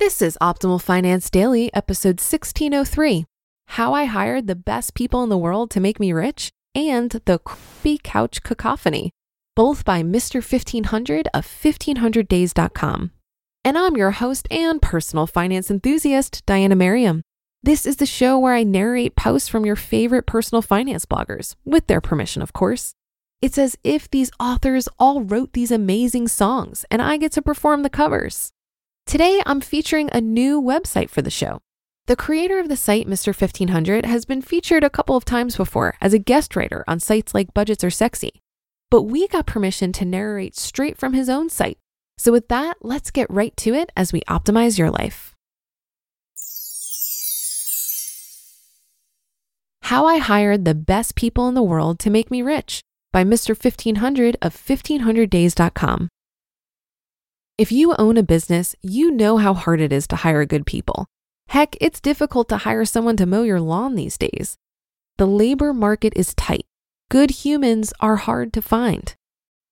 This is Optimal Finance Daily, episode 1603 How I Hired the Best People in the World to Make Me Rich and The Creepy Couch Cacophony, both by Mr. 1500 of 1500days.com. And I'm your host and personal finance enthusiast, Diania Merriam. This is the show where I narrate posts from your favorite personal finance bloggers, with their permission, of course. It's as if these authors all wrote these amazing songs, and I get to perform the covers. Today, I'm featuring a new website for the show. The creator of the site, Mr. 1500, has been featured a couple of times before as a guest writer on sites like Budgets Are Sexy. But we got permission to narrate straight from his own site. So, with that, let's get right to it as we optimize your life. How I Hired the Best People in the World to Make Me Rich by Mr. 1500 of 1500days.com. If you own a business, you know how hard it is to hire good people. Heck, it's difficult to hire someone to mow your lawn these days. The labor market is tight. Good humans are hard to find.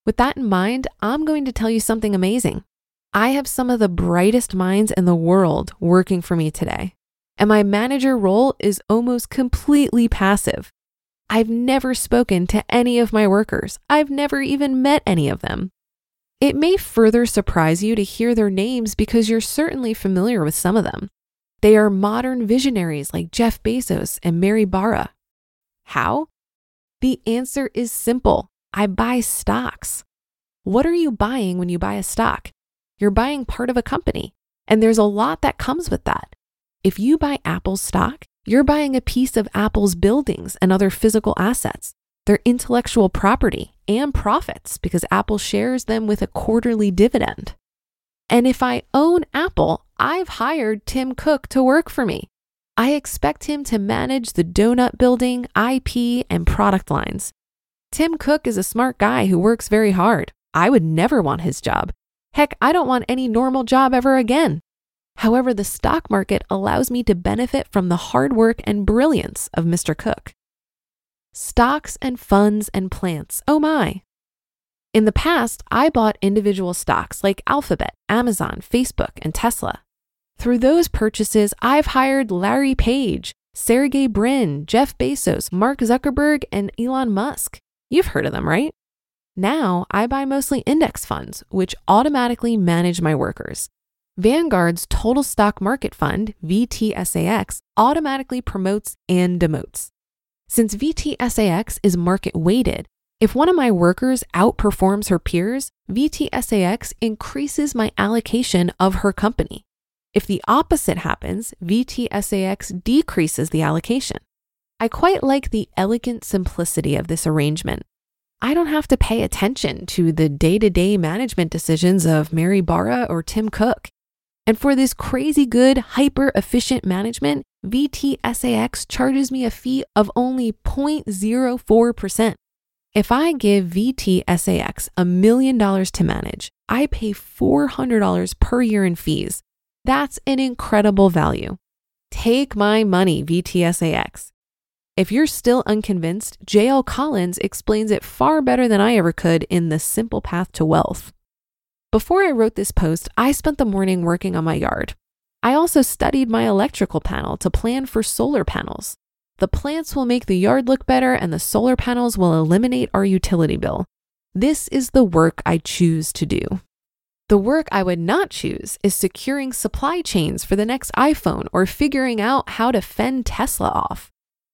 With that in mind, I'm going to tell you something amazing. I have some of the brightest minds in the world working for me today, and my manager role is almost completely passive. I've never spoken to any of my workers. I've never even met any of them. It may further surprise you to hear their names because you're certainly familiar with some of them. They are modern visionaries like Jeff Bezos and Mary Barra. How? The answer is simple I buy stocks. What are you buying when you buy a stock? You're buying part of a company, and there's a lot that comes with that. If you buy Apple stock, you're buying a piece of Apple's buildings and other physical assets their intellectual property and profits because Apple shares them with a quarterly dividend. And if I own Apple, I've hired Tim Cook to work for me. I expect him to manage the donut building, IP, and product lines. Tim Cook is a smart guy who works very hard. I would never want his job. Heck, I don't want any normal job ever again. However, the stock market allows me to benefit from the hard work and brilliance of Mr. Cook. Stocks and funds and plants. Oh my. In the past, I bought individual stocks like Alphabet, Amazon, Facebook, and Tesla. Through those purchases, I've hired Larry Page, Sergey Brin, Jeff Bezos, Mark Zuckerberg, and Elon Musk. You've heard of them, right? Now I buy mostly index funds, which automatically manage my workers. Vanguard's Total Stock Market Fund, VTSAX, automatically promotes and demotes. Since VTSAX is market weighted, if one of my workers outperforms her peers, VTSAX increases my allocation of her company. If the opposite happens, VTSAX decreases the allocation. I quite like the elegant simplicity of this arrangement. I don't have to pay attention to the day to day management decisions of Mary Barra or Tim Cook. And for this crazy good, hyper efficient management, VTSAX charges me a fee of only 0.04%. If I give VTSAX a million dollars to manage, I pay $400 per year in fees. That's an incredible value. Take my money, VTSAX. If you're still unconvinced, JL Collins explains it far better than I ever could in The Simple Path to Wealth. Before I wrote this post, I spent the morning working on my yard. I also studied my electrical panel to plan for solar panels. The plants will make the yard look better, and the solar panels will eliminate our utility bill. This is the work I choose to do. The work I would not choose is securing supply chains for the next iPhone or figuring out how to fend Tesla off.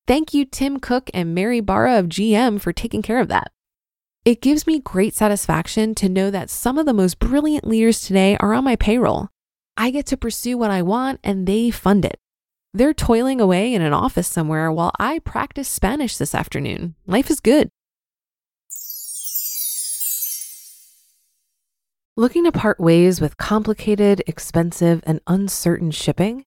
Thank you, Tim Cook and Mary Barra of GM, for taking care of that. It gives me great satisfaction to know that some of the most brilliant leaders today are on my payroll. I get to pursue what I want and they fund it. They're toiling away in an office somewhere while I practice Spanish this afternoon. Life is good. Looking to part ways with complicated, expensive, and uncertain shipping?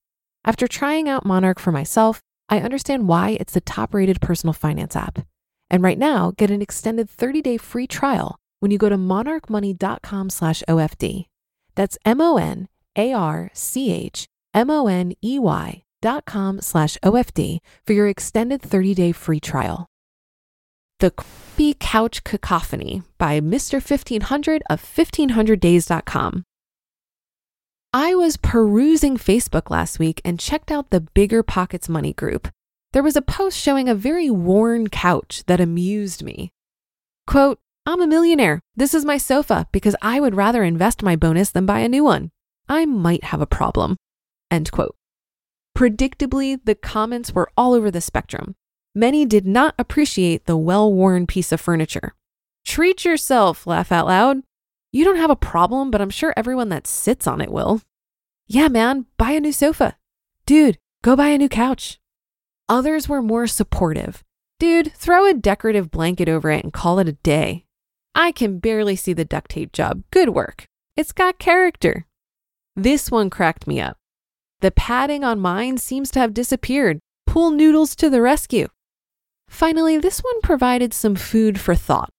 After trying out Monarch for myself, I understand why it's the top rated personal finance app. And right now, get an extended 30 day free trial when you go to monarchmoney.com slash OFD. That's M O N A R C H M O N E Y dot com slash OFD for your extended 30 day free trial. The Creepy Couch Cacophony by Mr. 1500 of 1500days.com. I was perusing Facebook last week and checked out the BiggerPockets Money group. There was a post showing a very worn couch that amused me. Quote, I'm a millionaire. This is my sofa because I would rather invest my bonus than buy a new one. I might have a problem. End quote. Predictably, the comments were all over the spectrum. Many did not appreciate the well worn piece of furniture. Treat yourself, laugh out loud. You don't have a problem, but I'm sure everyone that sits on it will. Yeah, man, buy a new sofa. Dude, go buy a new couch. Others were more supportive. Dude, throw a decorative blanket over it and call it a day. I can barely see the duct tape job. Good work. It's got character. This one cracked me up. The padding on mine seems to have disappeared. Pool noodles to the rescue. Finally, this one provided some food for thought.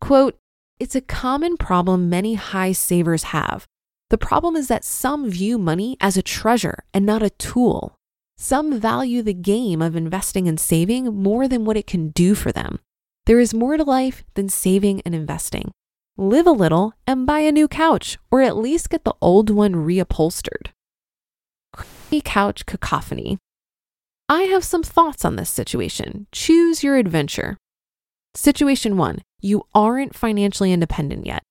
Quote, it's a common problem many high savers have. The problem is that some view money as a treasure and not a tool. Some value the game of investing and saving more than what it can do for them. There is more to life than saving and investing. Live a little and buy a new couch, or at least get the old one reupholstered. Creepy couch cacophony. I have some thoughts on this situation. Choose your adventure. Situation one you aren't financially independent yet.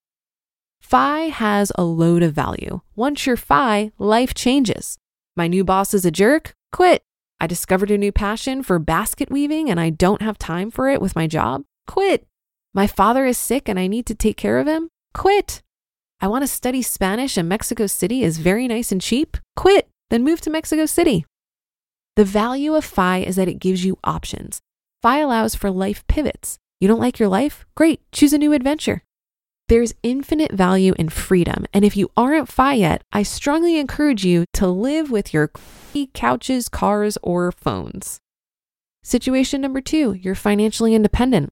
FI has a load of value. Once you're FI, life changes. My new boss is a jerk? Quit. I discovered a new passion for basket weaving and I don't have time for it with my job? Quit. My father is sick and I need to take care of him? Quit. I want to study Spanish and Mexico City is very nice and cheap? Quit. Then move to Mexico City. The value of FI is that it gives you options. FI allows for life pivots. You don't like your life? Great, choose a new adventure. There's infinite value in freedom, and if you aren't FI yet, I strongly encourage you to live with your couches, cars, or phones. Situation number two, you're financially independent.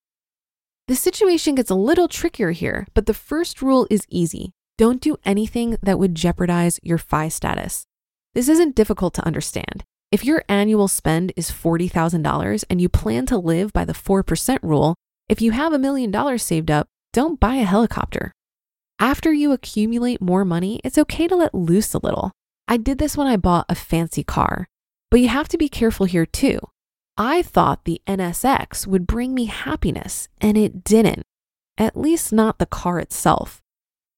The situation gets a little trickier here, but the first rule is easy. Don't do anything that would jeopardize your FI status. This isn't difficult to understand. If your annual spend is $40,000 and you plan to live by the 4% rule, if you have a million dollars saved up, don't buy a helicopter. After you accumulate more money, it's okay to let loose a little. I did this when I bought a fancy car, but you have to be careful here too. I thought the NSX would bring me happiness, and it didn't, at least not the car itself.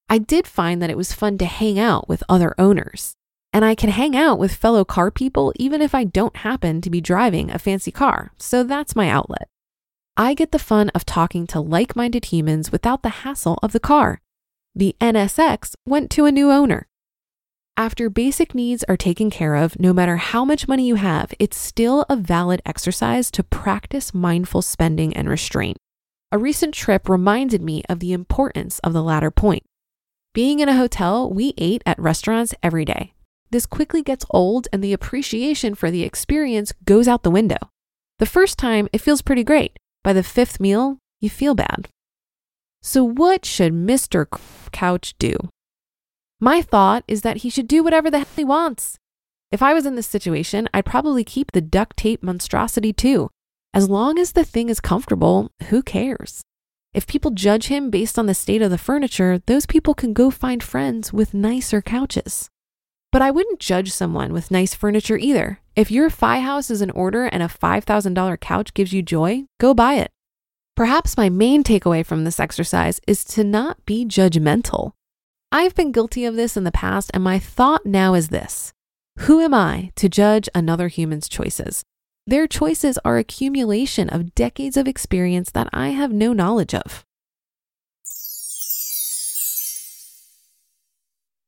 I did find that it was fun to hang out with other owners, and I can hang out with fellow car people even if I don't happen to be driving a fancy car, so that's my outlet. I get the fun of talking to like minded humans without the hassle of the car. The NSX went to a new owner. After basic needs are taken care of, no matter how much money you have, it's still a valid exercise to practice mindful spending and restraint. A recent trip reminded me of the importance of the latter point. Being in a hotel, we ate at restaurants every day. This quickly gets old, and the appreciation for the experience goes out the window. The first time, it feels pretty great. By the fifth meal, you feel bad. So, what should Mr. Couch do? My thought is that he should do whatever the hell he wants. If I was in this situation, I'd probably keep the duct tape monstrosity too. As long as the thing is comfortable, who cares? If people judge him based on the state of the furniture, those people can go find friends with nicer couches. But I wouldn't judge someone with nice furniture either. If your FI house is in order and a $5,000 couch gives you joy, go buy it. Perhaps my main takeaway from this exercise is to not be judgmental. I've been guilty of this in the past, and my thought now is this Who am I to judge another human's choices? Their choices are accumulation of decades of experience that I have no knowledge of.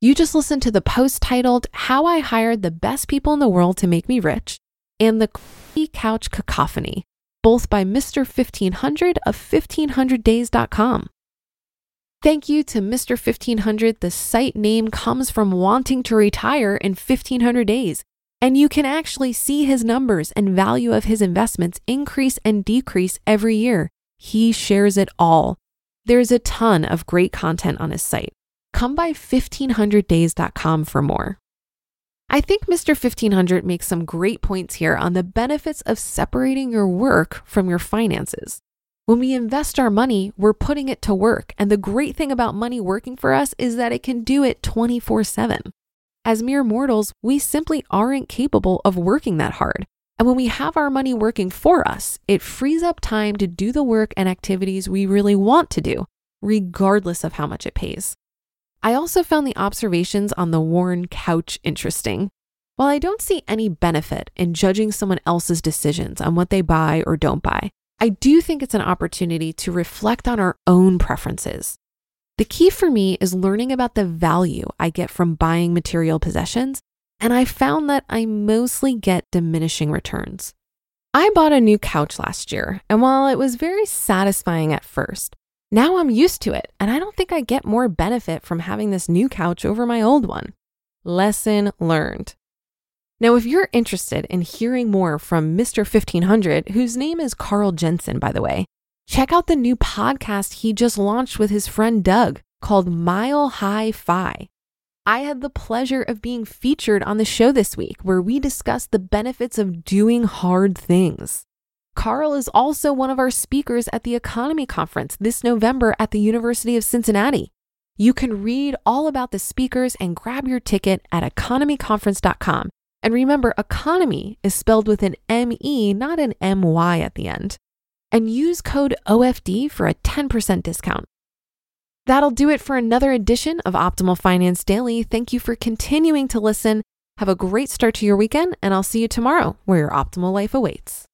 You just listened to the post titled How I Hired the Best People in the World to Make Me Rich and the Couch Cacophony, both by Mr. 1500 of 1500days.com. Thank you to Mr. 1500. The site name comes from wanting to retire in 1500 days. And you can actually see his numbers and value of his investments increase and decrease every year. He shares it all. There's a ton of great content on his site. Come by 1500days.com for more. I think Mr. 1500 makes some great points here on the benefits of separating your work from your finances. When we invest our money, we're putting it to work. And the great thing about money working for us is that it can do it 24 7. As mere mortals, we simply aren't capable of working that hard. And when we have our money working for us, it frees up time to do the work and activities we really want to do, regardless of how much it pays. I also found the observations on the worn couch interesting. While I don't see any benefit in judging someone else's decisions on what they buy or don't buy, I do think it's an opportunity to reflect on our own preferences. The key for me is learning about the value I get from buying material possessions, and I found that I mostly get diminishing returns. I bought a new couch last year, and while it was very satisfying at first, now I'm used to it, and I don't think I get more benefit from having this new couch over my old one. Lesson learned. Now, if you're interested in hearing more from Mr. 1500, whose name is Carl Jensen, by the way, check out the new podcast he just launched with his friend Doug called Mile High Fi. I had the pleasure of being featured on the show this week where we discussed the benefits of doing hard things. Carl is also one of our speakers at the EconoMe Conference this November at the University of Cincinnati. You can read all about the speakers and grab your ticket at economeconference.com and remember, EconoMe is spelled with an M-E, not an M-Y at the end. And use code OFD for a 10% discount. That'll do it for another edition of Optimal Finance Daily. Thank you for continuing to listen. Have a great start to your weekend, and I'll see you tomorrow where your optimal life awaits.